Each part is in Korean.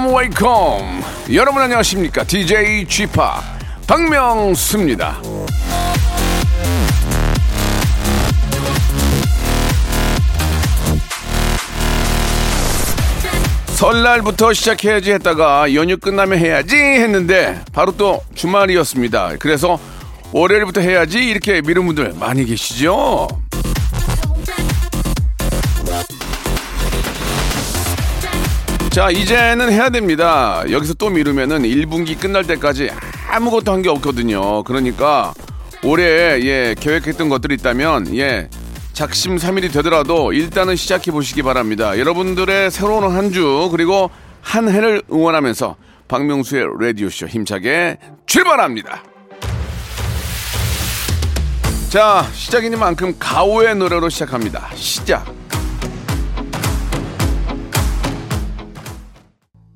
Wake up wake up 여러분 안녕하십니까 DJ G-Park 박명수입니다 설날부터 시작해야지 했다가 연휴 끝나면 해야지 했는데 바로 또 주말이었습니다. 그래서 월요일부터 해야지 이렇게 미룬 분들 많이 계시죠? 자, 이제는 해야 됩니다. 여기서 또 미루면은 1분기 끝날 때까지 아무것도 한 게 없거든요. 그러니까 올해 예, 계획했던 것들이 있다면 예, 작심 삼일이 되더라도 일단은 시작해 보시기 바랍니다. 여러분들의 새로운 한 주 그리고 한 해를 응원하면서 박명수의 라디오쇼 힘차게 출발합니다. 자, 시작이니만큼 가오의 노래로 시작합니다. 시작.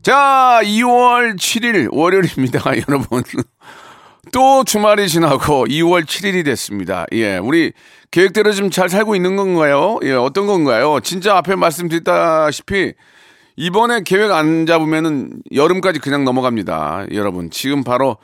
자, 2월 7일 월요일입니다, 여러분. 또 주말이 지나고 2월 7일이 됐습니다. 예, 우리 계획대로 좀잘 살고 있는 건가요? 예, 어떤 건가요? 진짜 앞에 말씀드렸다시피 이번에 계획 안 잡으면은 여름까지 그냥 넘어갑니다. 여러분, 지금 바로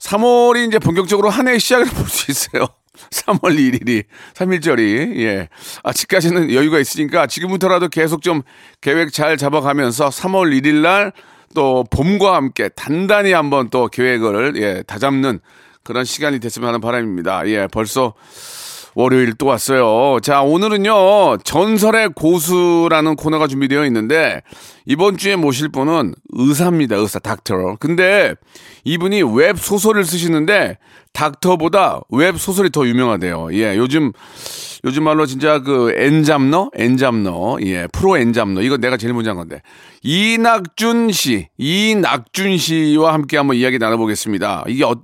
3월이 이제 본격적으로 한해 시작을 볼 수 있어요. 3월 1일이, 3일절이, 예. 아직까지는 여유가 있으니까 지금부터라도 계속 좀 계획 잘 잡아가면서 3월 1일 날 또 봄과 함께 단단히 한번 또 계획을, 예, 다잡는 그런 시간이 됐으면 하는 바람입니다. 예, 벌써 월요일 또 왔어요. 자, 오늘은요, 전설의 고수라는 코너가 준비되어 있는데, 이번 주에 모실 분은 의사입니다. 의사, 닥터. 근데 이분이 웹 소설을 쓰시는데, 닥터보다 웹 소설이 더 유명하대요. 예, 요즘, 요즘 말로 진짜 그 엔잡너? 엔잡너. 예, 프로 엔잡너. 이거 내가 제일 먼저 한 건데. 이낙준 씨, 이낙준 씨와 함께 한번 이야기 나눠보겠습니다. 이게 어,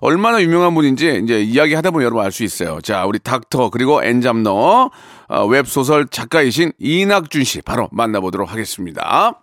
얼마나 유명한 분인지 이제 이야기 하다 보면 여러분 알 수 있어요. 자, 우리 닥터 그리고 엔잡너 어, 웹소설 작가이신 이낙준 씨 바로 만나보도록 하겠습니다.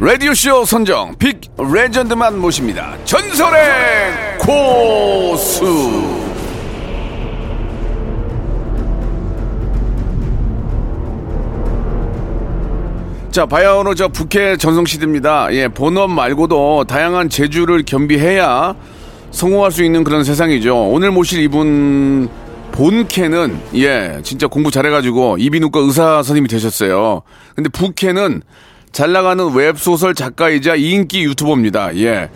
라디오쇼 선정 빅 레전드만 모십니다. 전설의 고수. 자, 바야흐로 저 북해 전성시대입니다. 예, 본업 말고도 다양한 재주를 겸비해야 성공할 수 있는 그런 세상이죠. 오늘 모실 이분 본캐는 예, 진짜 공부 잘해가지고 이비인후과 의사 선생님이 되셨어요. 근데 북캐는 잘 나가는 웹소설 작가이자 인기 유튜버입니다. 예.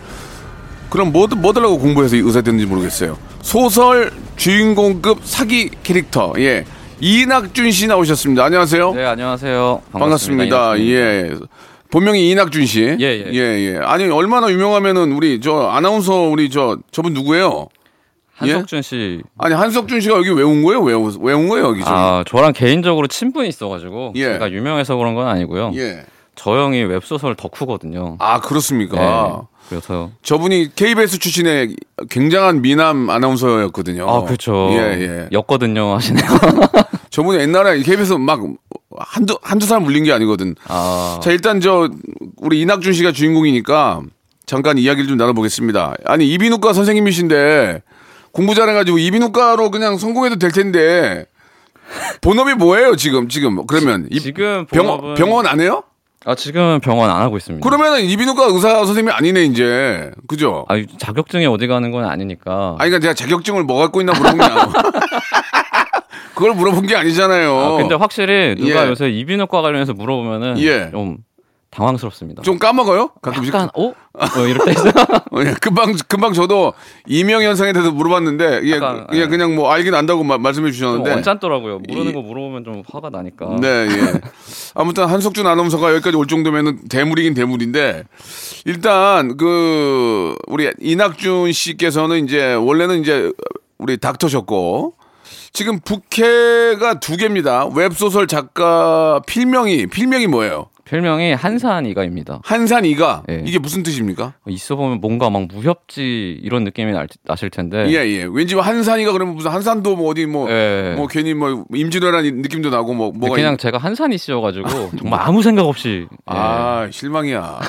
그럼 뭐, 뭐들라고 공부해서 의사 됐는지 모르겠어요. 소설 주인공급 사기 캐릭터, 예. 이낙준 씨 나오셨습니다. 안녕하세요. 네, 안녕하세요. 반갑습니다. 예. 본명이 이낙준 씨. 예, 예. 예, 예. 아니, 얼마나 유명하면은 우리 저 아나운서 우리 저 저분 누구예요? 한석준 씨. 아니, 한석준 씨가 여기 왜 온 거예요? 왜, 오- 왜온 거예요, 여기 지금? 아, 저랑 개인적으로 친분이 있어가지고 예. 제가 유명해서 그런 건 아니고요. 예. 저 형이 웹소설 덕후거든요. 아, 그렇습니까? 네, 그래서 저분이 KBS 출신의 굉장한 미남 아나운서였거든요. 아, 그렇죠. 예, 예. 였거든요 하시네요. 저분이 옛날에 KBS 막 한두, 한두 사람 물린 게 아니거든. 아, 자, 일단 저, 우리 이낙준 씨가 주인공이니까 잠깐 이야기를 좀 나눠보겠습니다. 아니, 이비인후과 선생님이신데 공부 잘해가지고 이비인후과로 그냥 성공해도 될 텐데 본업이 뭐예요, 지금? 지금. 그러면. 이- 지금 병원, 본업은- 병원 안 해요? 아, 지금은 병원 안 하고 있습니다. 그러면은 이비인후과 의사 선생님이 아니네, 이제. 그죠? 아, 자격증이 어디 가는 건 아니니까. 아니, 그러니까 내가 자격증을 뭐 갖고 있나 물어본 게 아니고. 그걸 물어본 게 아니잖아요. 아, 근데 확실히 누가 예. 요새 이비인후과 관련해서 물어보면은 예. 좀 당황스럽습니다. 좀 까먹어요? 가끔씩. 약간 어? 어 이럴 때. 어, 예, 금방 금방 저도 이명 현상에 대해서 물어봤는데 예, 약간, 예, 예. 그냥 뭐 알긴 안다고 마- 말씀해 좀 주셨는데. 언짢더라고요. 모르는 이- 거 물어보면 좀 화가 나니까. 네, 예. 아무튼 한석준 아나운서가 여기까지 올 정도면은 대물이긴 대물인데 일단 그 우리 이낙준 씨께서는 이제 원래는 이제 우리 닥터셨고 지금 부캐가 두 개입니다. 웹소설 작가 필명이 필명이 뭐예요? 별명이 한산 이가입니다. 한산 이가 예. 이게 무슨 뜻입니까? 있어 보면 뭔가 막 무협지 이런 느낌이 날, 나실 텐데. 예, 예. 왠지 뭐 한산이가 그러면 무슨 한산도 뭐 어디 뭐, 예. 뭐 괜히 뭐 임진왜란 느낌도 나고 뭐 뭐가 그냥 있- 제가 한산이 씌여가지고 정말 아무 생각 없이. 예. 아, 실망이야.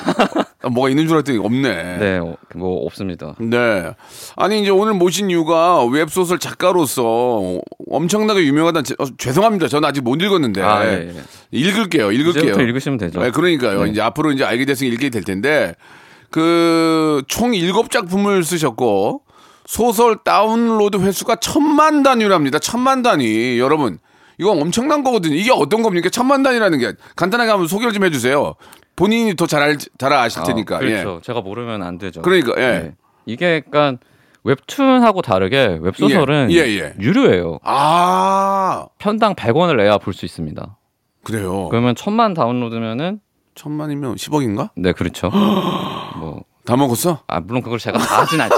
아, 뭐가 있는 줄 알았더니 없네. 네, 어, 뭐 없습니다. 네. 아니 이제 오늘 모신 이유가 웹소설 작가로서 엄청나게 유명하다. 제- 어, 죄송합니다. 저는 아직 못 읽었는데 아, 예, 예. 읽을게요. 읽을게요. 읽으시면 되죠. 네, 그러니까요. 네. 이제 앞으로 이제 알게 됐으니 읽게 될 텐데 그 총 일곱 작품을 쓰셨고 소설 다운로드 횟수가 천만 단위랍니다. 천만 단위. 여러분 이거 엄청난 거거든요. 이게 어떤 겁니까? 천만 단위라는 게 간단하게 한번 소개를 좀 해주세요. 본인이 더잘 알, 잘 아실 아, 테니까. 예. 그렇죠. 제가 모르면 안 되죠. 그러니까, 예. 네. 이게 약간 웹툰하고 다르게 웹소설은 예, 예, 예. 유료예요. 아 편당 100원을 내야 볼 수 있습니다. 그래요. 그러면 천만 다운로드면은 천만이면 10억인가? 네 그렇죠. 뭐 다 먹었어? 아, 물론 그걸 제가 다 하진 않죠.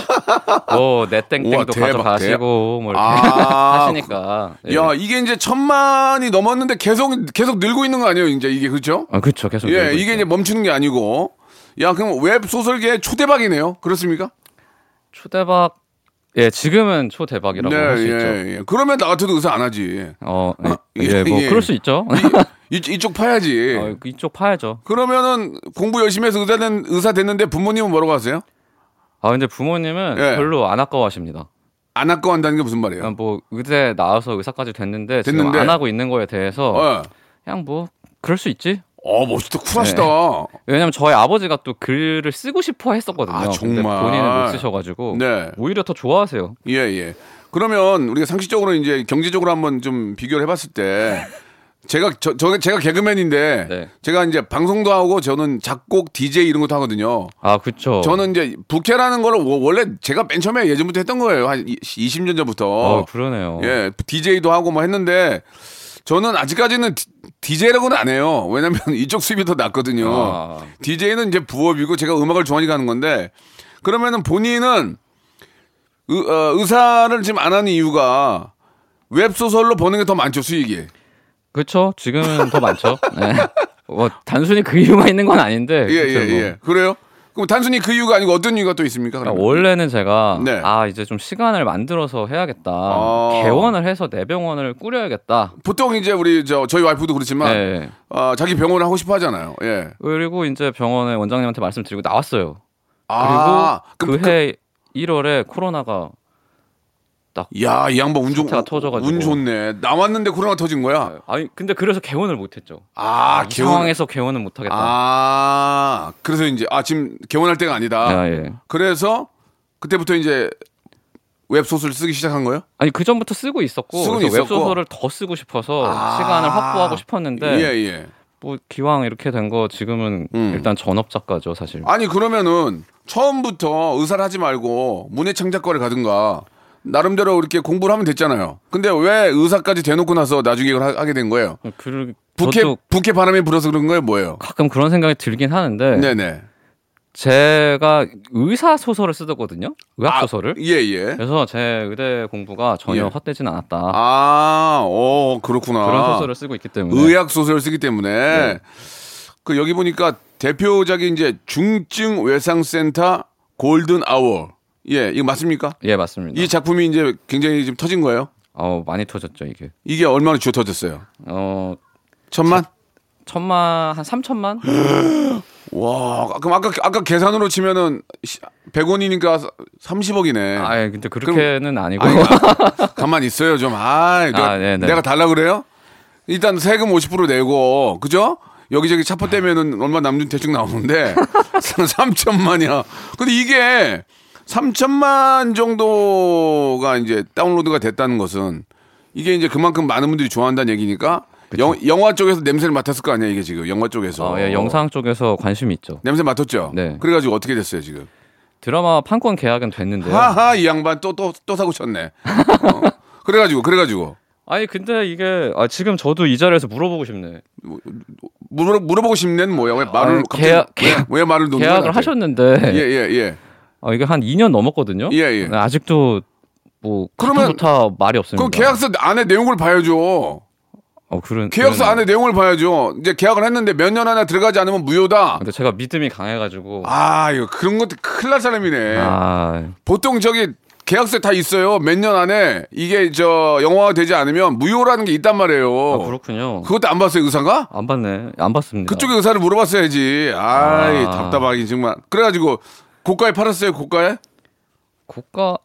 뭐, 내 우와, 땡땡도 가져가시고, 뭐, 이렇게 아, 하시니까. 예. 야 이게 이제 천만이 넘었는데 계속 계속 늘고 있는 거 아니에요? 이제 이게 그렇죠? 아, 그쵸. 계속. 예, 이게 있죠. 이제 멈추는 게 아니고. 야, 그럼 웹 소설계 초대박이네요. 그렇습니까? 초대박, 예, 지금은 초대박이라고 할수 있죠. 예. 그러면 나 같아도 의사 안 하지. 어, 예, 예, 예, 뭐, 예. 그럴 수 있죠. 이, 이쪽 파야지. 어, 이쪽 파야죠. 그러면은 공부 열심히 해서 의사, 된, 의사 됐는데 부모님은 뭐라고 하세요? 아, 근데 부모님은 예. 별로 안 아까워하십니다. 안 아까워한다는 게 무슨 말이에요? 그냥 뭐, 의대 나와서 의사까지 됐는데, 지금 됐는데. 안 하고 있는 거에 대해서, 어, 그냥 뭐, 그럴 수 있지. 어 멋있다, 쿨하시다. 왜냐면 저희 아버지가 또 글을 쓰고 싶어 했었거든요. 아, 정말. 본인은 못 쓰셔가지고, 네. 오히려 더 좋아하세요. 예, 예. 그러면 우리가 상식적으로 이제 경제적으로 한번 좀 비교를 해봤을 때 제가 저, 저 제가 개그맨인데 네. 제가 이제 방송도 하고 저는 작곡 DJ 이런 것도 하거든요. 아, 그쵸. 저는 이제 부캐라는 거를 워- 원래 제가 맨 처음에 예전부터 했던 거예요. 한 20년 전부터. 어, 그러네요. 예, DJ도 하고 뭐 했는데 저는 아직까지는 DJ라고는 안 해요. 왜냐면 이쪽 수입이 더 낫거든요. 아. DJ는 이제 부업이고 제가 음악을 좋아하니까 하는 건데 그러면은 본인은 의, 어, 의사를 지금 안 하는 이유가 웹소설로 버는 게 더 많죠, 수익이. 그렇죠. 지금은 더 많죠. 네. 뭐 단순히 그 이유가 있는 건 아닌데. 예, 예, 그쵸, 뭐. 예. 그래요? 그럼 단순히 그 이유가 아니고 어떤 이유가 또 있습니까? 그러니까? 원래는 제가 네. 아 이제 좀 시간을 만들어서 해야겠다. 아. 개원을 해서 내 병원을 꾸려야겠다. 보통 이제 우리 저 저희 와이프도 그렇지만 네. 어, 자기 병원을 하고 싶어 하잖아요. 예. 그리고 이제 병원에 원장님한테 말씀드리고 나왔어요. 아, 그리고 그럼 그해 1월에 코로나가 야, 이 양반 운, 좋, 사태가 터져가지고. 운 좋네. 나왔는데 코로나 터진 거야? 아니 근데 그래서 개원을 못했죠. 아, 이 개원. 상황에서 개원은 못하겠다. 아, 그래서 이제, 아, 지금 개원할 때가 아니다. 아, 예. 그래서 그때부터 이제 웹소설 쓰기 시작한 거예요? 아니 그 전부터 쓰고 있었고. 웹소설을 더 쓰고 싶어서 아. 시간을 확보하고 싶었는데 예, 예. 뭐 기왕 이렇게 된 거 지금은 음. 일단 전업 작가죠 사실. 아니, 그러면은 처음부터 의사를 하지 말고 문예 창작과를 가든가 나름대로 이렇게 공부를 하면 됐잖아요. 근데 왜 의사까지 대놓고 나서 나중에 이걸 하, 게된 거예요? 그 부캐, 저도 부캐 바람이 불어서 그런 거예요? 뭐예요? 가끔 그런 생각이 들긴 하는데 네네. 제가 의사 소설을 쓰거든요. 의학 소설을. 예, 예. 그래서 제 의대 공부가 전혀 예. 헛되진 않았다. 아, 오, 그렇구나. 그런 소설을 쓰고 있기 때문에. 의학 소설을 쓰기 때문에 네. 그 여기 보니까 대표작이 이제 중증 외상센터 골든 아워. 예, 이거 맞습니까? 예 맞습니다. 이 작품이 이제 굉장히 좀 터진 거예요. 어 많이 터졌죠 이게. 이게 얼마나 주어 터졌어요? 어 천만? 천만 한 삼천만? 와, 그럼 아까 아까 계산으로 치면은 100원이니까 30억이네. 아 근데 그렇게는 아니고. 아니, 아, 가만 있어요 좀. 아, 내가, 아. 내가 달라 그래요? 일단 세금 50% 내고, 그죠? 여기저기 차포 떼면은 얼마 남준 대충 나오는데 3천만이야. 근데 이게 3천만 정도가 이제 다운로드가 됐다는 것은 이게 이제 그만큼 많은 분들이 좋아한다는 얘기니까 영, 영화 쪽에서 냄새를 맡았을 거 아니야 이게 지금 영화 쪽에서. 어, 예, 영상 쪽에서 관심이 있죠. 냄새 맡았죠. 네. 그래가지고 어떻게 됐어요 지금? 드라마 판권 계약은 됐는데요. 하하 이 양반 또 또 또 사고 쳤네. 어. 그래가지고 그래가지고 아니 근데 이게 아, 지금 저도 이 자리에서 물어보고 싶네. 물어 물어보고 싶는 뭐야 왜 말을 아, 갑자기 계약- 왜, 왜 말을 놓는 계약을? 하셨는데 예 예, 예. 아, 이게 한 2년 넘었거든요. 예, 예. 네, 아직도 뭐 그러면 그러면 말이 없습니다. 그 계약서 안에 내용을 봐야죠. 어, 그런 계약서 그런- 안에 내용을 봐야죠. 이제 계약을 했는데 몇 년 안에 들어가지 않으면 무효다. 근데 제가 믿음이 강해가지고 아, 이거 그런 것도 큰일 날 사람이네. 아, 보통 저기 계약서에 다 있어요. 몇 년 안에 이게 저 영화가 되지 않으면 무효라는 게 있단 말이에요. 아, 그렇군요. 그것도 안 봤어요, 의사가? 안 봤네. 안 봤습니다. 그쪽에 의사를 물어봤어야지. 아이, 아. 답답하긴 정말. 그래가지고 고가에 팔았어요, 고가에? 고가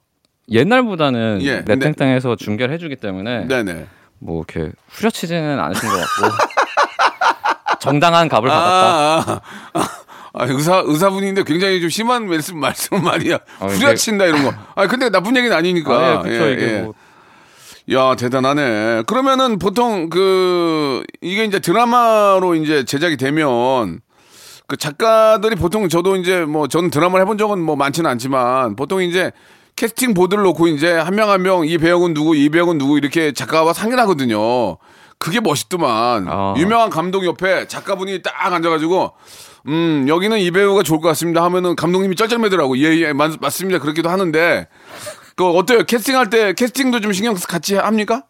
옛날보다는 예, 넷땡땡에서 중계를 해주기 때문에 네네. 뭐 이렇게 후려치지는 않으신 것 같고 정당한 값을 받았다. 아, 아, 아, 의사, 의사분인데 굉장히 좀 심한 말씀, 말씀 말이야. 아, 후려친다, 이런 거. 아, 근데 나쁜 얘기는 아니니까. 아, 예, 그쵸 예, 이게 예. 뭐 야, 대단하네. 그러면은 보통 그, 이게 이제 드라마로 이제 제작이 되면 그 작가들이 보통 저도 이제 뭐 저는 드라마를 해본 적은 뭐 많지는 않지만 보통 이제 캐스팅 보드를 놓고 이제 한 명 한 명 이 배우는 누구 이 배우는 누구 이렇게 작가와 상의하거든요. 그게 멋있더만. 아. 유명한 감독 옆에 작가분이 딱 앉아가지고 음 여기는 이 배우가 좋을 것 같습니다 하면은 감독님이 쩔쩔매더라고. 예예 맞습니다 그렇기도 하는데 그 어때요 캐스팅할 때 캐스팅도 좀 신경 같이 합니까?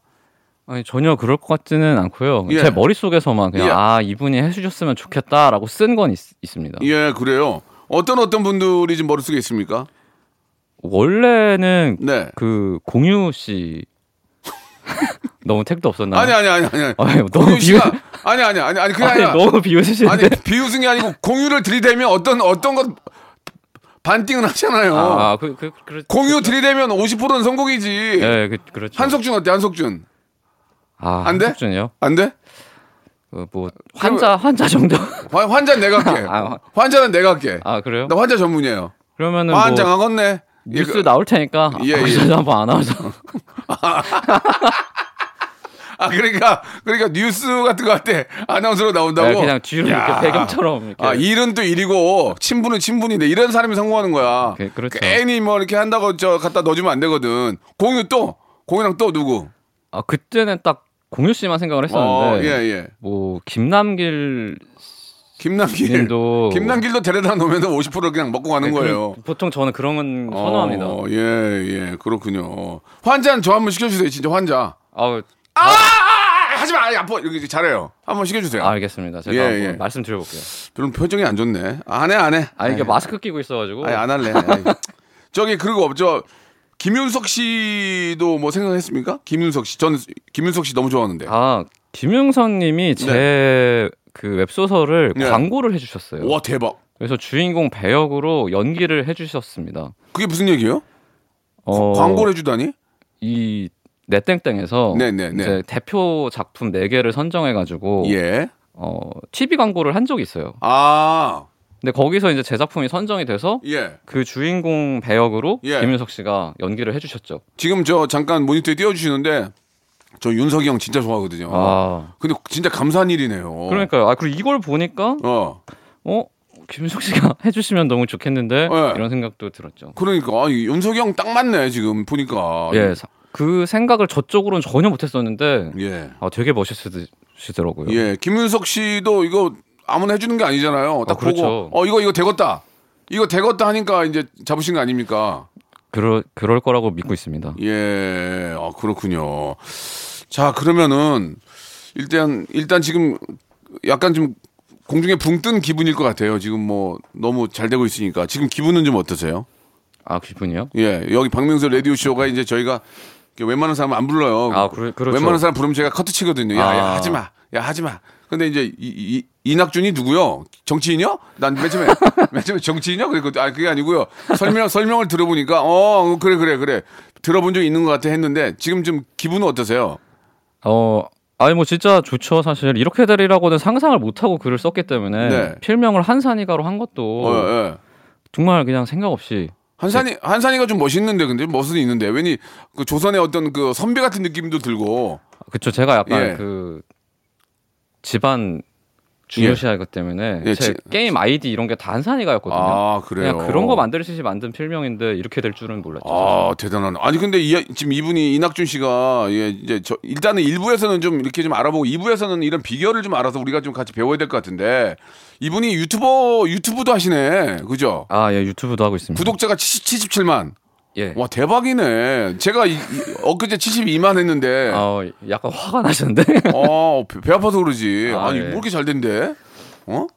아니 전혀 그럴 것 같지는 않고요. 예. 제 머릿속에서만 그냥 예. 아 이분이 해주셨으면 좋겠다라고 쓴 건 있습니다. 예 그래요. 어떤 어떤 분들이 지금 머릿속에 있습니까? 원래는 네. 그 공유 씨 너무 택도 없었나요? 아니 아니 아니 아니. 아니, 너무 비웃 아니 아니 아니 아니 그게 아니, 아니라 너무 비웃으시는데 아니 비웃은 게 아니고 공유를 들이대면 어떤 어떤 것 반띵은 하잖아요. 아, 그, 그, 그, 공유 들이대면 50%는 성공이지. 예, 그, 그렇죠. 한석준 어때? 한석준 아, 안 돼? 한석준이요? 안 돼? 그, 뭐 환자 환자 정도. 환- 환자 내가 할게. 아, 환자는 내가 할게. 아 그래요? 나 환자 전문이에요. 그러면은 환자 뭐 하겠네. 뉴스 나올 테니까 예, 거기서 예. 한번 안아서 아 그러니까 그러니까 뉴스 같은 거 할 때 아나운서로 나온다고. 네, 그냥 뒤로 야. 이렇게 배경처럼 이렇게. 아 일은 또 일이고 친분은 친분인데 이런 사람이 성공하는 거야. 그- 그렇죠. 괜히 뭐 이렇게 한다고 저 갖다 넣어주면 안 되거든. 공유 또 공유랑 또 누구? 아 그때는 딱 공유 씨만 생각을 어, 했었는데 예 예. 뭐 김남길 김남길. 님도 김남길도 데려다 놓으면 50% 그냥 먹고 가는 네, 거예요. 그- 보통 저는 그런 건 선호합니다. 어, 예, 예, 그렇군요. 환자는 저 한번 시켜 주세요, 진짜 환자. 아우, 아, 아, 아, 하지 마, 아파. 이렇게 잘해요. 한번 시켜 주세요. 알겠습니다. 제가 예, 예. 말씀 드려 볼게요. 별로 표정이 안 좋네. 안 해, 안 해. 아 이게 마스크 끼고 있어 가지고 아니, 안 할래. 저기 그리고 없죠. 김윤석 씨도 뭐 생각했습니까? 김윤석 씨, 전 김윤석 씨 너무 좋아하는데. 아 김용선님이 제 그 웹소설을 네. 광고를 해주셨어요. 와 대박. 그래서 주인공 배역으로 연기를 해주셨습니다. 그게 무슨 얘기예요? 어, 광고를 해주다니? 이 넷땡땡에서 네, 네, 네. 이제 대표 작품 4개를 선정해가지고 예. 어, TV 광고를 한 적이 있어요. 아, 근데 거기서 이제 제 작품이 선정이 돼서 예. 그 주인공 배역으로 예. 김윤석 씨가 연기를 해주셨죠. 지금 저 잠깐 모니터에 띄워주시는데 저 윤석이 형 진짜 좋아하거든요. 아 근데 진짜 감사한 일이네요. 그러니까요. 아 그리고 이걸 보니까 어. 어 김윤석 씨가 해주시면 너무 좋겠는데 네. 이런 생각도 들었죠. 그러니까 아니, 윤석이 형 딱 맞네 지금 보니까. 예, 사- 그 생각을 저쪽으로는 전혀 못했었는데 예. 아, 되게 멋있으시더라고요. 예. 김윤석 씨도 이거 아무나 해주는 게 아니잖아요. 딱 아, 그렇죠. 보고 어 이거 이거 되겠다. 이거 되겠다 하니까 이제 잡으신 거 아닙니까? 그럴 그럴 거라고 믿고 있습니다. 예. 아 그렇군요. 자 그러면은 일단 일단 지금 약간 좀 공중에 붕 뜬 기분일 것 같아요. 지금 뭐 너무 잘 되고 있으니까 지금 기분은 좀 어떠세요? 아 기분이요? 예, 여기 박명수 라디오 쇼가 이제 저희가 웬만한 사람 안 불러요. 아, 그래- 그렇죠. 웬만한 사람 부르면 제가 커트 치거든요. 야, 야 아. 하지 마, 야 하지 마. 근데 이제 이, 이, 이 낙준이 누구요? 정치인이요? 난 맨 처음에 맨 처음에 정치인이요? 그랬거든. 아 그게 아니고요. 설명 설명을 들어보니까 어 그래 그래 그래 들어본 적 있는 것 같아 했는데 지금 좀 기분은 어떠세요? 어 아니 뭐 진짜 좋죠 사실 이렇게 되리라고는 상상을 못 하고 글을 썼기 때문에 네. 필명을 한산이가로 한 것도 어, 예. 정말 그냥 생각 없이 한산이 한산이가 좀 멋있는데 근데 멋은 있는데 왠지 그 조선의 어떤 그 선배 같은 느낌도 들고 그쵸 제가 약간 예. 그 집안 중요시하기 때문에 예, 제 지- 게임 아이디 이런 게 단산이가였거든요. 아, 그래요. 그냥 그런 거 만드시지 만든 필명인데 이렇게 될 줄은 몰랐죠. 아 대단하네. 아니 근데 이, 지금 이분이 이낙준 씨가 예 이제 저 일단은 1부에서는 좀 이렇게 좀 알아보고 2부에서는 이런 비결을 좀 알아서 우리가 좀 같이 배워야 될 것 같은데 이분이 유튜버 유튜브도 하시네. 그죠? 아, 예, 유튜브도 하고 있습니다. 구독자가 70, 77만. 예. 와 대박이네. 제가 이, 이- 엊그제 72만 했는데 어, 약간 화가 나셨는데. 어, 배, 배 아파서 그러지. 아, 아니, 예. 뭐 이렇게 잘 된대? 어?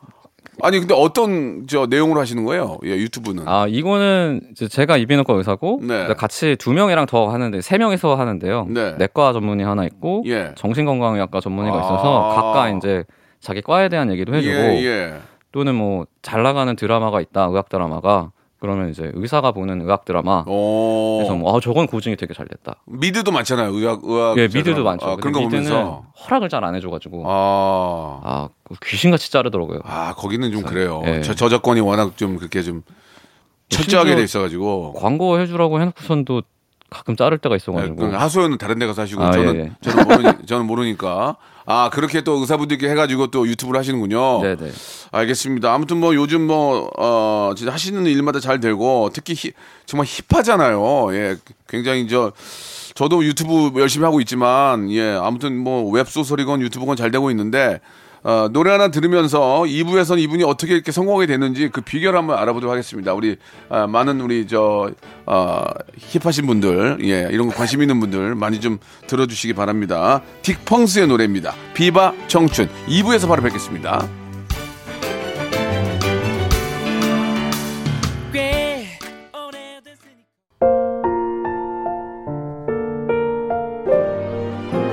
아니, 근데 어떤 저 내용으로 하시는 거예요? 예, 유튜브는. 아, 이거는 제가 이비인후과 의사고 네. 같이 두 명이랑 더 하는데 세 명이서 하는데요. 네. 내과 전문의 하나 있고 예. 정신건강의학과 전문의가 아. 있어서 각각 이제 자기 과에 대한 얘기도 해주고 예, 예. 또는 뭐 잘 나가는 드라마가 있다 의학 드라마가 그러면 이제 의사가 보는 의학 드라마 어. 그래서 뭐 아, 저건 고증이 되게 잘 됐다. 미드도 많잖아요. 의학, 의학. 예. 미드도 많죠. 아, 그런 거 보면서. 허락을 잘 안 해줘 가지고 아. 아 귀신같이 자르더라고요. 아, 거기는 좀 그래요. 예. 저, 저작권이 워낙 좀 그렇게 좀 철저하게 돼 있어 가지고. 광고 해 주라고 해 놓고선도 가끔 자를 때가 예, 있어가지고 그 하소연은 다른 데 가서 하시고 아, 저는 예, 예. 저는 모르니, 저는 모르니까 아 그렇게 또 의사분들께 해가지고 또 유튜브를 하시는군요. 네네 알겠습니다. 아무튼 뭐 요즘 뭐, 어, 진짜 하시는 일마다 잘 되고 특히 히- 정말 힙하잖아요. 예. 굉장히 저, 저도 유튜브 열심히 하고 있지만 예. 아무튼 뭐 웹소설이건 유튜브건 잘 되고 있는데 어, 노래 하나 들으면서 2부에서는 이분이 어떻게 이렇게 성공하게 됐는지 그 비결 한번 알아보도록 하겠습니다. 우리 아, 많은 우리 저 어, 힙하신 분들, 예, 이런 거 관심 있는 분들 많이 좀 들어주시기 바랍니다. 딕펑스의 노래입니다. 비바 청춘 2부에서 바로 뵙겠습니다.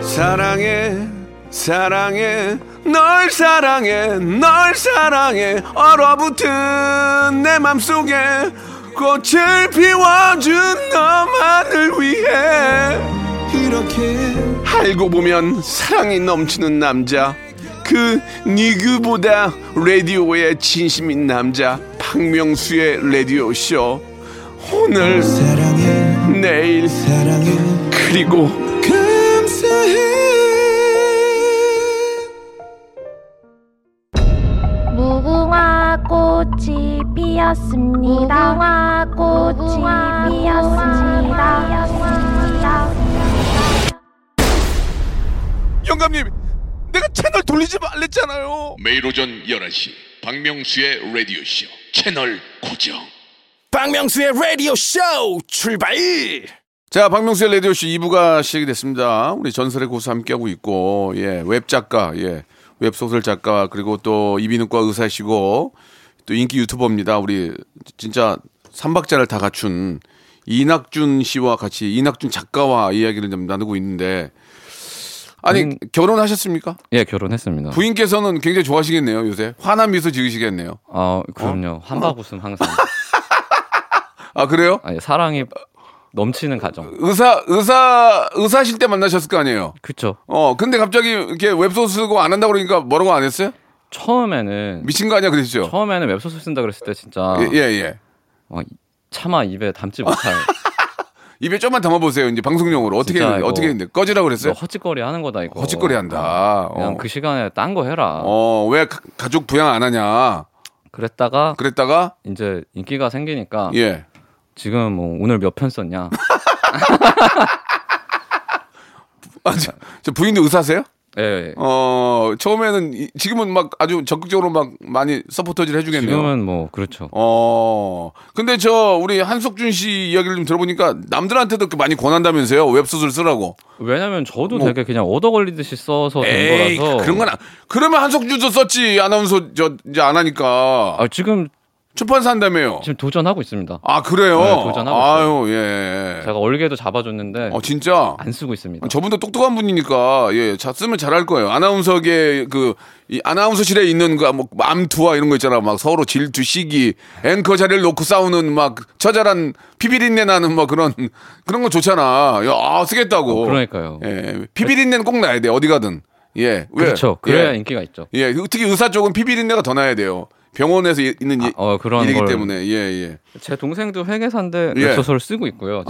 사랑해 사랑해 널 사랑해 널 사랑해. 얼어붙은 내 맘속에 꽃을 피워준 너만을 위해. 이렇게 알고 보면 사랑이 넘치는 남자. 그 니그보다 라디오에 진심인 남자. 박명수의 라디오 쇼. 오늘 사랑해. 내일. 사랑해. 그리고 감사해 피었습니다. 무궁화 꽃이 피었습니다. 영감님 내가 채널 돌리지 말랬잖아요. 매일 오전 11시 박명수의 라디오 쇼 채널 고정. 박명수의 라디오 쇼 출발! 자 박명수의 라디오 쇼 2부가 시작이 됐습니다. 우리 전설의 고수 함께하고 있고 예 웹 작가 예 웹 소설 작가 그리고 또 이비인후과 의사시고 또 인기 유튜버입니다 우리 진짜 삼박자를 다 갖춘 이낙준 씨와 같이 이낙준 작가와 이야기를 좀 나누고 있는데 아니 음. 결혼하셨습니까? 예 결혼했습니다. 부인께서는 굉장히 좋아하시겠네요 요새 환한 미소 지으시겠네요 아 그럼요 한박 웃음 항상 아 그래요? 아니, 사랑이 넘치는 가정. 의사 의사 의사실 때 만나셨을 거 아니에요. 그쵸. 어 근데 갑자기 이렇게 웹소설 쓰고 안 한다 고 그러니까 뭐라고 안 했어요? 처음에는 미친 거 아니야 그랬죠? 처음에는 웹소설 쓴다 그랬을 때 진짜 예, 예 예. 와, 차마 입에 담지 못할 입에 좀만 담아 보세요. 이제 방송용으로 어떻게 했는데, 어떻게 했는데 꺼지라 너 그랬어요? 헛짓거리 하는 거다 이거. 헛짓거리 한다. 그냥 어. 그 시간에 딴 거 해라. 어 왜 가족 부양 안 하냐? 그랬다가 그랬다가 이제 인기가 생기니까 예. 지금 뭐 오늘 몇 편 썼냐? 아, 저, 저 부인도 의사세요? 예. 어 처음에는 이- 지금은 막 아주 적극적으로 막 많이 서포터질 해주겠네요. 지금은 뭐 그렇죠. 어. 근데 저 우리 한석준 씨 이야기를 좀 들어보니까 남들한테도 그 많이 권한다면서요. 웹소설 쓰라고. 왜냐면 저도 뭐- 되게 그냥 얻어 걸리듯이 써서 된 에이, 거라서 그런 건 안. 그러면 한석준도 썼지. 아나운서 저 이제 안 하니까. 아, 지금 출판사 한다며요. 지금 도전하고 있습니다. 아, 그래요? 네, 도전하고 아유, 예. 제가 얼개도 잡아줬는데 어, 진짜? 안 쓰고 있습니다. 저분도 똑똑한 분이니까 예, 자 쓰면 잘할 거예요. 아나운서계 그 이 아나운서실에 있는 그뭐 암투와 이런 거 있잖아. 막 서로 질투, 시기, 앵커 자리를 놓고 싸우는 막 처절한 피비린내 나는 뭐 그런 그런 거 좋잖아. 야, 아, 쓰겠다고. 그러니까요. 예, 피비린내는 꼭 나야 돼. 어디 가든. 예, 왜? 그렇죠. 그래야 예. 인기가 있죠. 예, 특히 의사 쪽은 피비린내가 더 나야 돼요. 병원에서 이- 있는 이- 어, 그런 일이기 걸- 때문에 예 예. 제 동생도 회계사인데 예. 웹소설을 쓰고 있고요.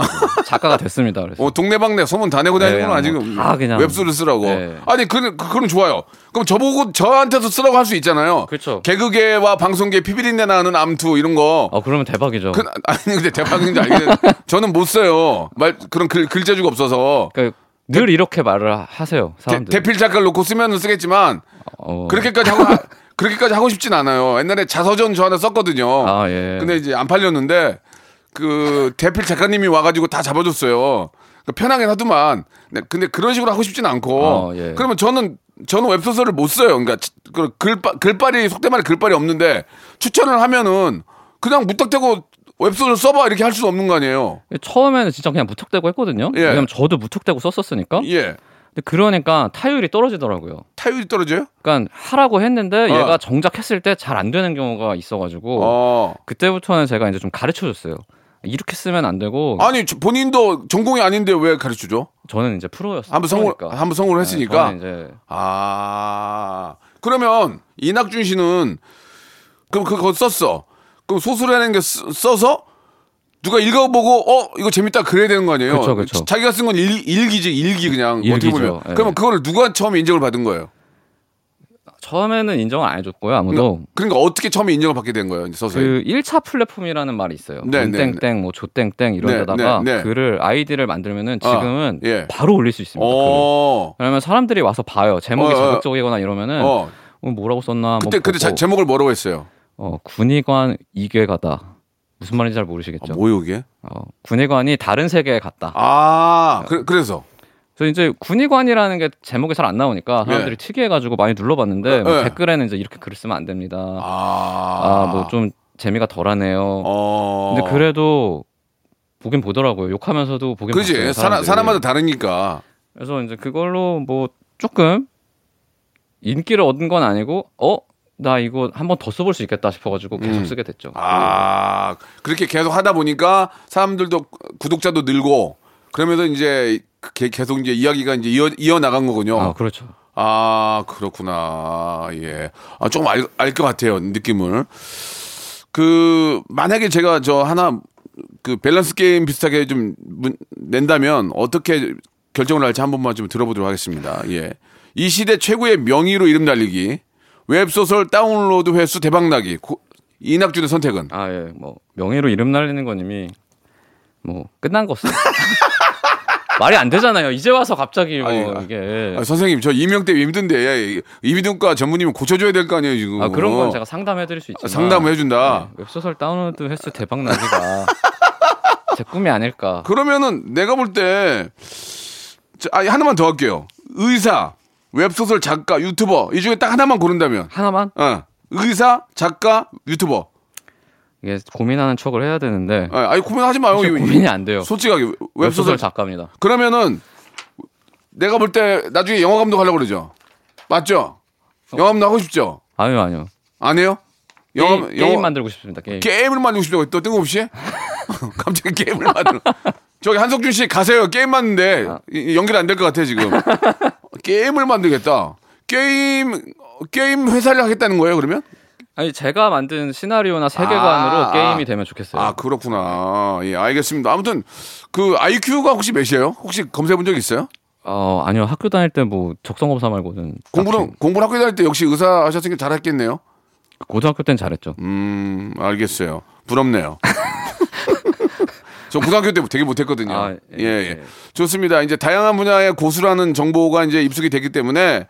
작가가 됐습니다. 그래서 어 동네방네 소문 다 내고 다니는구나 네, 지금 다 그냥- 웹소를 쓰라고. 네. 아니 그 그건 좋아요. 그럼 저보고 저한테도 쓰라고 할 수 있잖아요. 그렇죠. 개그계와 방송계 피비린내 나는 암투 이런 거. 어 그러면 대박이죠. 그, 아니 근데 대박인지 알겠는데 저는 못 써요. 말 그런 글, 글재주가 없어서. 그러니까 늘 이렇게 말을 하- 하세요. 대, 사람들. 대 필 작가를 놓고 쓰면 쓰겠지만 어, 그렇게까지 하고 하- 그렇게까지 하고 싶진 않아요. 옛날에 자서전 저 하나 썼거든요. 아 예. 근데 이제 안 팔렸는데 그 대필 작가님이 와가지고 다 잡아줬어요. 그러니까 편하게 하더만. 네, 근데 그런 식으로 하고 싶진 않고. 어, 예. 그러면 저는 저는 웹소설을 못 써요. 그러니까 그 글바, 글빨이 속된 말에 글빨이 없는데 추천을 하면은 그냥 무턱대고 웹소설 써봐 이렇게 할수 없는 거 아니에요. 처음에는 진짜 그냥 무턱대고 했거든요. 예. 왜냐면 저도 무턱대고 썼었으니까. 예. 근데 그러니까 타율이 떨어지더라고요. 타율이 떨어져요? 그러니까 하라고 했는데 어. 얘가 정작 했을 때 잘 안 되는 경우가 있어가지고 어. 그때부터는 제가 이제 좀 가르쳐 줬어요. 이렇게 쓰면 안 되고 아니 저- 본인도 전공이 아닌데 왜 가르쳐줘? 저는 이제 프로였어요. 한번 성공. 한번 성공을 네, 했으니까. 저는 이제 아 그러면 이낙준 씨는 그럼 그거 썼어. 그럼 소설이라는 게 쓰- 써서 누가 읽어보고 어 이거 재밌다 그래야 되는 거 아니에요? 그쵸, 그쵸. 자기가 쓴 건 일기지 일기 그냥 어떻게 일기죠. 보면. 예. 그러면 그거를 누가 처음에 인정을 받은 거예요? 처음에는 인정을 안 해줬고요. 아무도 그러니까 어떻게 처음에 인정을 받게 된 거예요? 서서히. 그 1차 플랫폼이라는 말이 있어요. 네, 네, 땡땡 뭐 조땡땡 이런 네, 데다가 네, 네. 글을 아이디를 만들면은 지금은 아, 예. 바로 올릴 수 있습니다. 어. 그러면 사람들이 와서 봐요. 제목이 어, 어. 자극적이거나 이러면은 어. 어, 뭐라고 썼나 한번 그때 그때 자- 제목을 뭐라고 했어요? 어, 군의관 이괴가다. 무슨 말인지 잘 모르시겠죠. 아, 뭐요 이게? 어, 군의관이 다른 세계에 갔다. 아 그, 그래서 그래서 이제 군의관이라는 게 제목이 잘안 나오니까 사람들이 특이해가지고 많이 눌러봤는데 뭐 네. 댓글에는 이제 이렇게 글을 쓰면 안 됩니다. 아, 아뭐좀 재미가 덜하네요. 어. 근데 그래도 보긴 보더라고요. 욕하면서도 보긴 그지 봤어요. 사람. 사람마다 다르니까. 그래서 이제 그걸로 뭐 조금 인기를 얻은 건 아니고 어 나 이거 한 번 더 써볼 수 있겠다 싶어가지고 계속 음. 쓰게 됐죠. 아 그렇게 계속 하다 보니까 사람들도 구독자도 늘고 그러면서 이제 게- 계속 이제 이야기가 이제 이어 이어 나간 거군요. 아 그렇죠. 아 그렇구나. 예. 아 조금 알 알 것 같아요 느낌을. 그 만약에 제가 저 하나 그 밸런스 게임 비슷하게 좀 문- 낸다면 어떻게 결정을 할지 한 번만 좀 들어보도록 하겠습니다. 예. 이 시대 최고의 명의로 이름 날리기. 웹소설 다운로드 횟수 대박나기. 고- 이낙준의 선택은 아 예, 뭐 명의로 이름 날리는 건 이미 뭐 끝난 거죠. 말이 안 되잖아요. 이제 와서 갑자기 뭐 아니, 이게 아, 선생님 저 이명 때문에 힘든데 예, 이비인후과 전문의면 고쳐줘야 될 거 아니에요 지금. 아 그런 건 제가 상담해드릴 수 있지만 아, 상담을 해준다. 네, 웹소설 다운로드 횟수 대박 나기가 제 꿈이 아닐까. 그러면은 내가 볼 때 아, 하나만 더 할게요. 의사, 웹소설 작가, 유튜버 이 중에 딱 하나만 고른다면 하나만 어, 의사, 작가, 유튜버. 이게 고민하는 척을 해야 되는데 아, 아니 고민하지 마요. 고민이 안 돼요. 솔직하게 웹소설 웹소설 작가입니다. 그러면은 내가 볼 때 나중에 영화 감독 하려고 그러죠. 맞죠? 영화 감독 하고 싶죠? 아니요 아니요. 안 해요? 게임, 영화, 게임 만들고 싶습니다. 게임. 게임을 만들고 싶다고 또 뜬금없이? 갑자기 게임을 만들어. 저기 한석준 씨 가세요. 게임 만드는데 아. 이- 연결 안 될 것 같아 지금. 게임을 만들겠다. 게임 게임 회사를 하겠다는 거예요 그러면? 아니 제가 만든 시나리오나 세계관으로 아, 게임이 아. 되면 좋겠어요. 아 그렇구나. 예 알겠습니다. 아무튼 그 IQ가 혹시 몇이에요? 혹시 검사해 본 적 있어요? 어 아니요 학교 다닐 때 뭐 적성 검사 말고는 공부는. 공부를 학교 다닐 때 역시 의사 하셨으니까 잘했겠네요. 고등학교 때는 잘했죠. 음 알겠어요. 부럽네요. 저 고등학교 때 되게 못했거든요. 아, 예, 예, 예. 예. 좋습니다. 이제 다양한 분야의 고수라는 정보가 이제 입수가 되기 때문에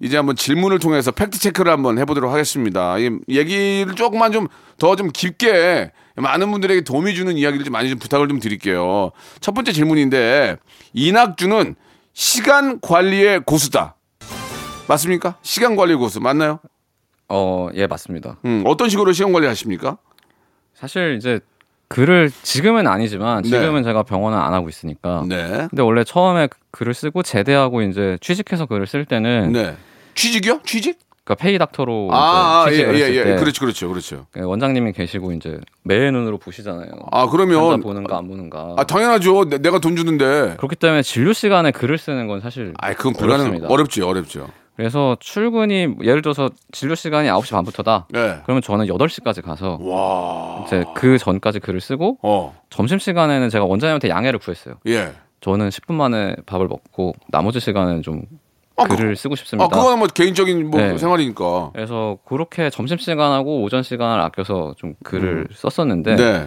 이제 한번 질문을 통해서 팩트 체크를 한번 해보도록 하겠습니다. 이 얘기를 조금만 좀더좀 깊게 많은 분들에게 도움이 주는 이야기를 좀 많이 좀 부탁을 좀 드릴게요. 첫 번째 질문인데 이낙주는 시간 관리의 고수다. 맞습니까? 시간 관리 고수 맞나요? 어 예 맞습니다. 음, 어떤 식으로 시간 관리 하십니까? 사실 이제 글을 지금은 아니지만 네. 지금은 제가 병원을 안 하고 있으니까. 네. 근데 원래 처음에 글을 쓰고 제대하고 이제 취직해서 글을 쓸 때는 네. 취직이요? 취직? 그러니까 페이 닥터로 아, 아, 예, 취직을 예, 예. 때 그렇죠, 그렇죠, 그렇죠. 그 원장님이 계시고 이제 매의 눈으로 보시잖아요. 아, 그러면 보는가 안 보는가. 아, 당연하죠. 내, 가돈 주는데. 그렇기 때문에 진료 시간에 글을 쓰는 건 사실 아, 그건 불가능. 어렵습니다. 어렵죠, 어렵죠. 그래서 출근이 예를 들어서 진료 시간이 9시 반부터다. 네. 그러면 저는 8시까지 가서 와. 이제 그 전까지 글을 쓰고 어. 점심 시간에는 제가 원장님한테 양해를 구했어요. 예. 저는 10분 만에 밥을 먹고 나머지 시간은 좀 아, 글을 쓰고 싶습니다. 아, 그거는 뭐 개인적인 뭐 네. 생활이니까. 그래서 그렇게 점심 시간하고 오전 시간을 아껴서 좀 글을 썼었는데 네.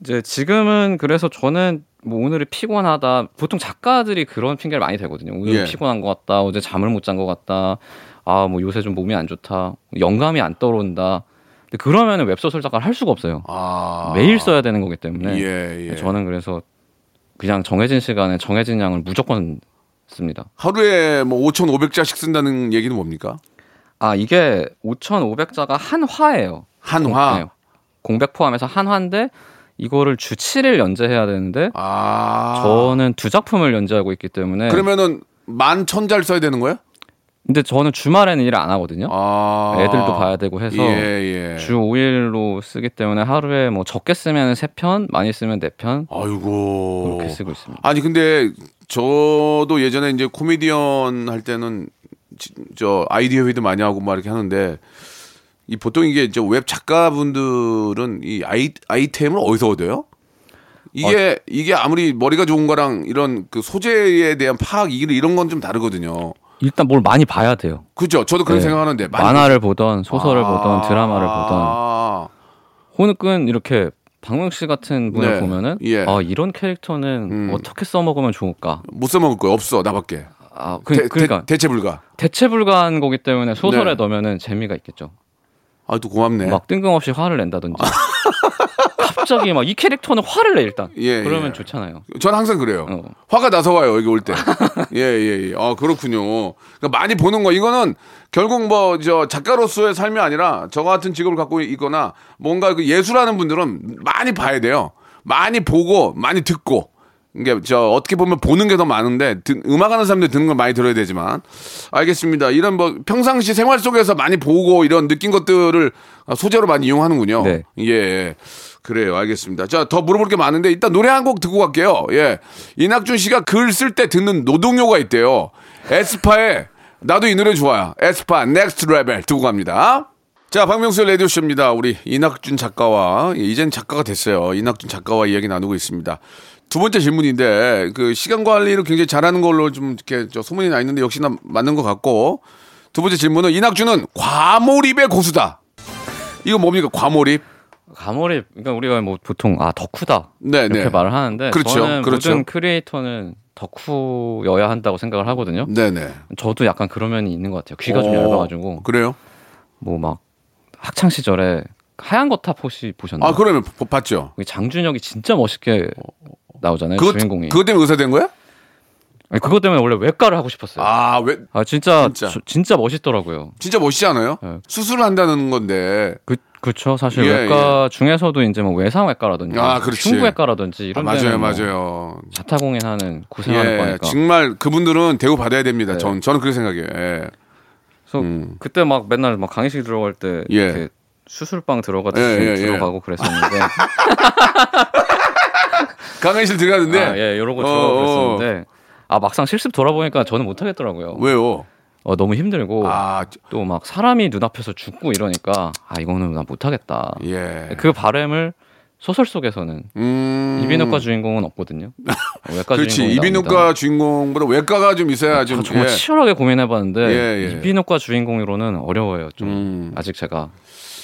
이제 지금은 그래서 저는 뭐 오늘이 피곤하다. 보통 작가들이 그런 핑계를 많이 대거든요. 오늘 예. 피곤한 것 같다. 어제 잠을 못 잔 것 같다. 아 뭐 요새 좀 몸이 안 좋다. 영감이 안 떠오른다. 근데 그러면은 웹소설 작가를 할 수가 없어요. 아. 매일 써야 되는 거기 때문에 예, 예. 저는 그래서 그냥 정해진 시간에 정해진 양을 무조건 씁니다. 하루에 뭐 5,500자씩 쓴다는 얘기는 뭡니까? 아 이게 5,500자가 한 화예요. 한화. 네. 공백 포함해서 한 화인데 이거를 주 7일 연재해야 되는데 아. 저는 두 작품을 연재하고 있기 때문에 그러면은 만 천자를 써야 되는 거예요? 근데 저는 주말에는 일을 안 하거든요. 아. 애들도 봐야 되고 해서 예, 예. 주 5일로 쓰기 때문에 하루에 뭐 적게 쓰면 3편, 많이 쓰면 4편 아이고. 그렇게 쓰고 있습니다. 아니 근데 저도 예전에 이제 코미디언 할 때는 지- 저 아이디어 회의도 많이 하고 막 이렇게 하는데 이 보통 이게 이제 웹 작가분들은 이 아이 아이템을 어디서 얻어요? 이게 이게 아무리 머리가 좋은 거랑 이런 그 소재에 대한 파악 이- 이런 건 좀 다르거든요. 일단 뭘 많이 봐야 돼요. 그죠? 저도 그런 네. 생각하는데 만화를 보던 소설을 아. 보던 드라마를 보던 아. 호흡은 이렇게 박명 씨 같은 분을 네. 보면은 예. 아 이런 캐릭터는 음. 어떻게 써먹으면 좋을까? 못 써먹을 거예요. 없어 나밖에. 아 그, 대, 그러니까 대, 체 불가. 대체 불가한 거기 때문에 소설에 네. 넣으면은 재미가 있겠죠. 아 또 고맙네. 막 뜬금없이 화를 낸다든지. 갑자기 막 이 캐릭터는 화를 내 일단. 예, 그러면 예. 좋잖아요. 전 항상 그래요. 어. 화가 나서 와요 여기 올 때. 예, 예, 예. 아 그렇군요. 그러니까 많이 보는 거 이거는 결국 뭐 저 작가로서의 삶이 아니라 저 같은 직업을 갖고 있거나 뭔가 그 예술하는 분들은 많이 봐야 돼요. 많이 보고 많이 듣고. 이게 저 어떻게 보면 보는 게 더 많은데 듣- 음악하는 사람들 듣는 걸 많이 들어야 되지만 알겠습니다. 이런 뭐 평상시 생활 속에서 많이 보고 이런 느낀 것들을 소재로 많이 이용하는군요. 네. 예. 그래요. 알겠습니다. 자, 더 물어볼 게 많은데 일단 노래 한 곡 듣고 갈게요. 예. 이낙준 씨가 글 쓸 때 듣는 노동요가 있대요. 에스파의 나도 이 노래 좋아요. 에스파 Next Level 듣고 갑니다. 자, 박명수의 라디오쇼입니다. 우리 이낙준 작가와, 예, 이젠 작가가 됐어요. 이낙준 작가와 이야기 나누고 있습니다. 두 번째 질문인데, 그 시간 관리를 굉장히 잘하는 걸로 좀 이렇게 저 소문이 나 있는데 역시나 맞는 것 같고, 두 번째 질문은 이낙준은 과몰입의 고수다. 이거 뭡니까? 과몰입? 가몰입. 그러니까 우리가 뭐 보통 아 덕후다 네, 이렇게 네. 말을 하는데 그렇죠, 저는 그렇죠. 모든 크리에이터는 덕후여야 한다고 생각을 하거든요. 네네. 저도 약간 그런 면이 있는 것 같아요. 귀가 좀 어, 얇아가지고 그래요? 뭐 막 학창 시절에 하얀 거탑 혹시 보셨나요? 아, 그러면 보- 봤죠. 장준혁이 진짜 멋있게 나오잖아요. 그것, 주인공이. 그것 때문에 의사 된 거야? 아니, 그것 때문에 원래 외과를 하고 싶었어요. 아, 아, 왜, 진짜 진짜. 진짜, 진짜 멋있더라고요. 진짜 멋있지 않아요? 네. 수술을 한다는 건데. 그 그렇죠. 사실 예, 외과 중에서도 이제 뭐 외상외과라든지 아. 흉부외과라든지 아, 이런 맞아요, 데는 뭐 맞아요. 자타공인 하는 고생하는 예, 거니까. 정말 그분들은 대우 받아야 됩니다. 네. 전, 저는 그렇게 생각해요. 예. 그래서 음. 그때 막 맨날 막 강의실 들어갈 때 예. 수술방 들어가듯이 예, 예, 예. 들어가고 그랬었는데 강의실 들어가는데. 아, 예, 어, 들어가고 어. 그랬었는데 아 막상 실습 돌아보니까 저는 못 하겠더라고요. 왜요? 어, 너무 힘들고 아, 또막 사람이 눈앞에서 죽고 이러니까 아 이거는 나 못하겠다. 예. 그 바램을 소설 속에서는 음. 이비인후과 주인공은 없거든요. 외과 그렇지. 주인공이 이비인후과 나옵니다. 주인공보다 외과가 좀 있어야 좀. 아, 정말 예. 치열하게 고민해봤는데 예, 예. 이비인후과 주인공으로는 어려워요. 좀 음. 아직 제가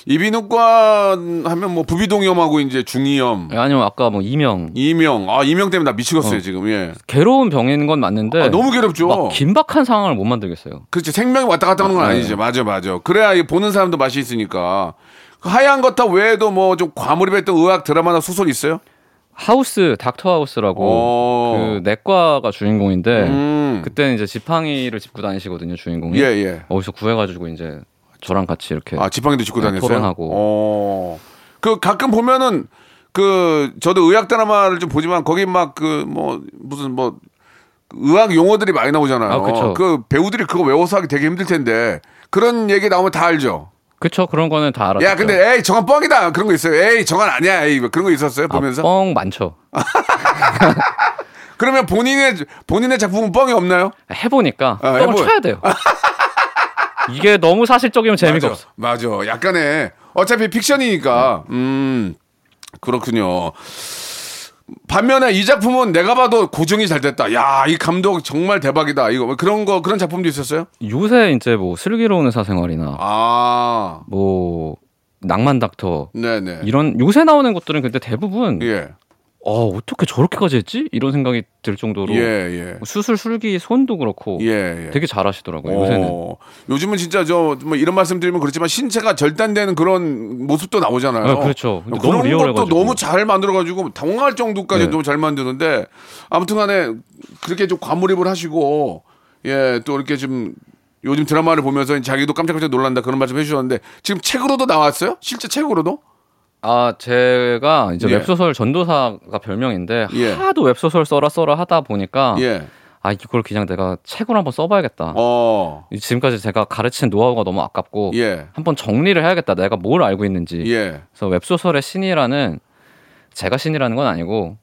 이비인후과 하면 뭐 부비동염하고 이제 중이염. 아니면 아까 뭐 이명 이명. 아, 이명 때문에 나 미치겠어요, 지금. 예. 괴로운 병인 건 맞는데 아, 너무 괴롭죠. 막 긴박한 상황을 못 만들겠어요. 그렇지 생명이 왔다 갔다 하는 건 네. 아니죠. 맞아, 맞아. 그래야 이 보는 사람도 맛이 있으니까. 그 하얀 거탑 외에도 뭐 좀 과몰입했던 의학 드라마나 소설 있어요? 하우스 닥터 하우스라고 어. 그 내과가 주인공인데 음. 그때는 이제 지팡이를 짚고 다니시거든요 주인공이. 예, 예. 어디서 구해가지고 이제 저랑 같이 이렇게 아, 지팡이도 짚고 네, 다녔어요. 토론하고. 어. 그 가끔 보면은 그 저도 의학 드라마를 좀 보지만 거기 막 그 뭐 무슨 뭐 의학 용어들이 많이 나오잖아요. 아, 그쵸. 그 배우들이 그거 외워서 하기 되게 힘들 텐데 그런 얘기 나오면 다 알죠. 그쵸 그런 거는 다 알았죠. 야, 근데 에이 정한 뻥이다 그런 거 있어요. 에이 정한 아니야. 에이 뭐 그런 거 있었어요 보면서. 아, 뻥 많죠. 그러면 본인의 본인의 작품은 뻥이 없나요? 해보니까 아, 뻥을 해보- 쳐야 돼요. 이게 너무 사실적이면 재미가 맞아, 없어. 맞아. 약간의 어차피 픽션이니까. 음 그렇군요. 반면에 이 작품은 내가 봐도 고정이 잘 됐다. 야, 이 감독 정말 대박이다. 이거 뭐 그런 거 그런 작품도 있었어요? 요새 이제 뭐 슬기로운 의사생활이나 아, 뭐 낭만 닥터 네네. 이런 요새 나오는 것들은 근데 대부분 예, 어 어떻게 저렇게까지 했지 이런 생각이 들 정도로 예, 예, 수술 술기 손도 그렇고 예, 예. 되게 잘하시더라고요 요새는 어, 요즘은 진짜 저 뭐 이런 말씀 드리면 그렇지만 신체가 절단되는 그런 모습도 나오잖아요. 네, 그렇죠. 그런 너무 것도 리얼해가지고. 너무 잘 만들어가지고 당황할 정도까지 네. 너무 잘 만드는데 아무튼간에 그렇게 좀 과몰입을 하시고 예 또 이렇게 좀 요즘 드라마를 보면서 자기도 깜짝깜짝 놀란다 그런 말씀 해주셨는데 지금 책으로도 나왔어요? 실제 책으로도? 아 제가 이제 예. 웹소설 전도사가 별명인데 예. 하도 웹소설 써라 써라 하다 보니까 예. 아 이걸 그냥 내가 책으로 한번 써봐야겠다 어. 지금까지 제가 가르친 노하우가 너무 아깝고 예. 한번 정리를 해야겠다 내가 뭘 알고 있는지 예. 그래서 웹소설의 신이라는 제가 신이라는 건 아니고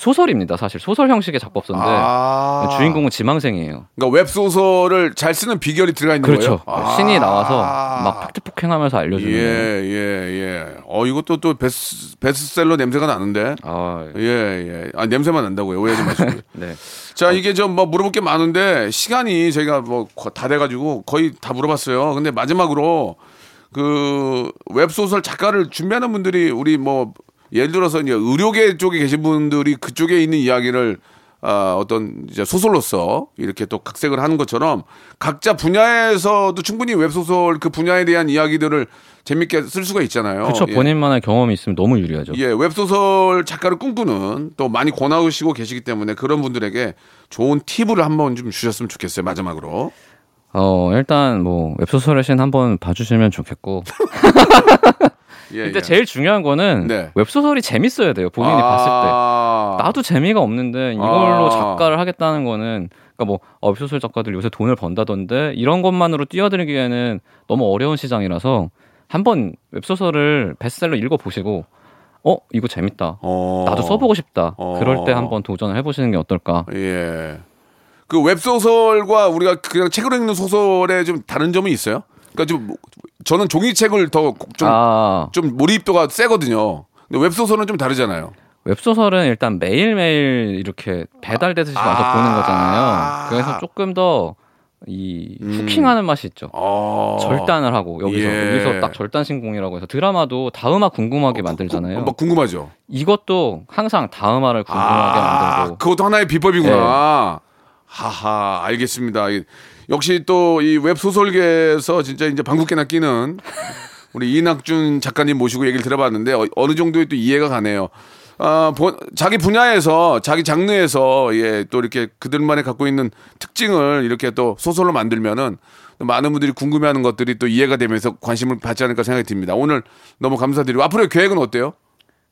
소설입니다 사실 소설 형식의 작법서인데 아. 주인공은 지망생이에요 그러니까 웹 소설을 잘 쓰는 비결이 들어가 있는 그렇죠 거예요? 아. 신이 나와서 막 팩트 폭행하면서 알려주는 예, 예, 예. 어, 이것도 또 베스, 베스트셀러 냄새가 나는데. 아, 예, 예. 아, 냄새만 난다고요. 오해하지 마시고. 네. 자, 이게 좀 뭐 물어볼 게 많은데 시간이 저희가 뭐 다 돼가지고 거의 다 물어봤어요. 근데 마지막으로 그 웹소설 작가를 준비하는 분들이 우리 뭐 예를 들어서 이제 의료계 쪽에 계신 분들이 그쪽에 있는 이야기를 아, 어떤 이제 소설로서 이렇게 또 각색을 하는 것처럼 각자 분야에서도 충분히 웹소설 그 분야에 대한 이야기들을 재밌게 쓸 수가 있잖아요. 그렇죠 예. 본인만의 경험이 있으면 너무 유리하죠 예, 웹소설 작가를 꿈꾸는 또 많이 권하시고 계시기 때문에 그런 분들에게 좋은 팁을 한번 좀 주셨으면 좋겠어요. 마지막으로. 어 일단 뭐 웹소설의 신 한번 봐주시면 좋겠고 예, 근데 예. 제일 중요한 거는 네. 웹소설이 재밌어야 돼요 본인이 봤을 때 아, 나도 재미가 없는데 이걸로 아. 작가를 하겠다는 거는 그러니까 뭐 어, 웹소설 작가들 요새 돈을 번다던데 이런 것만으로 뛰어들기에는 너무 어려운 시장이라서 한번 웹소설을 베스트셀러 읽어 보시고 어 이거 재밌다 어. 나도 써보고 싶다 어. 그럴 때 한번 도전을 해보시는 게 어떨까 예. 그 웹소설과 우리가 그냥 책으로 읽는 소설에 좀 다른 점이 있어요? 그러니까 좀 뭐- 저는 종이책을 더좀아 좀 몰입도가 세거든요. 근데 웹소설은 좀 다르잖아요. 웹소설은 일단 매일매일 이렇게 배달되듯이 와서 아. 보는 거잖아요 그래서 조금 더 이 후킹하는 맛이 있죠 어. 절단을 하고 여기서 예. 여기서 딱 절단 신공이라고 해서 드라마도 다음화 궁금하게 만들잖아요. 뭐 궁금하죠. 이것도 항상 다음화를 궁금하게 만들고 그것도 하나의 비법이구나. 하하, 알겠습니다. 이- 역시 또 이 웹 소설계에서 진짜 이제 방귀깨나 끼는 우리 이낙준 작가님 모시고 얘기를 들어봤는데 어, 느 정도의 또 이해가 가네요. 아, 본- 자기 분야에서 자기 장르에서 예, 또 이렇게 그들만의 갖고 있는 특징을 이렇게 또 소설로 만들면은 또 많은 분들이 궁금해하는 것들이 또 이해가 되면서 관심을 받지 않을까 생각이 듭니다. 오늘 너무 감사드리고 앞으로의 계획은 어때요?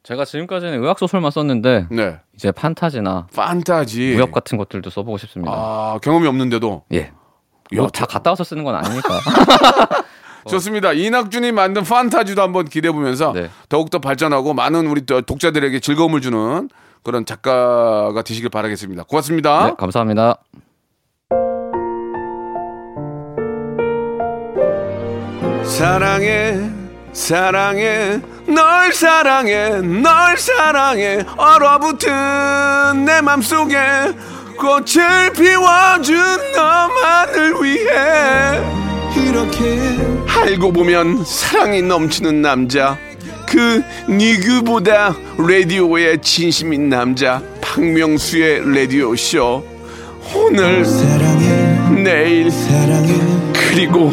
제가 지금까지는 의학 소설만 썼는데 네, 이제 판타지나 판타지. 무협 같은 것들도 써보고 싶습니다. 아, 경험이 없는데도 예. 뭐 다 갔다 와서 쓰는 건 아니니까. 좋습니다. 이낙준이 만든 판타지도 한번 기대해 보면서 네. 더욱더 발전하고 많은 우리 또 독자들에게 즐거움을 주는 그런 작가가 되시길 바라겠습니다. 고맙습니다. 네, 감사합니다. 사랑해, 사랑해, 널 사랑해, 널 사랑해, 얼어붙은 내 맘속에 꽃을 피워준 너만을 위해 이렇게 알고 보면 사랑이 넘치는 남자 그 니그보다 라디오에 진심인 남자 박명수의 라디오 쇼. 오늘 사랑해. 내일 사랑해. 그리고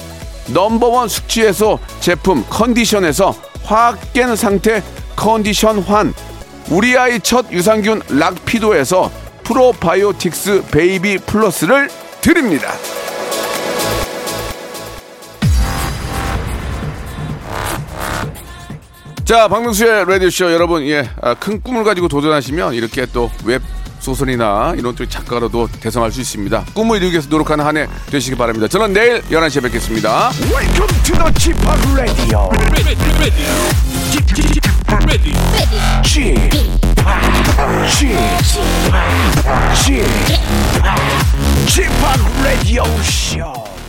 넘버원 숙취해소 제품 컨디션에서 화학 깬 상태 컨디션 환 우리 아이 첫 유산균 락피도에서 프로바이오틱스 베이비 플러스를 드립니다. 자, 박명수의 라디오쇼 여러분, 예, 아, 큰 꿈을 가지고 도전하시면 이렇게 또 웹 소설이나 이런 쪽 작가로도 대성할 수 있습니다. 꿈을 이루기 위해서 노력하는 한 해 되시기 바랍니다. 저는 내일 11시에 뵙겠습니다. Welcome to the Chip Radio. Chip, Chip, Chip, Chip Radio Show.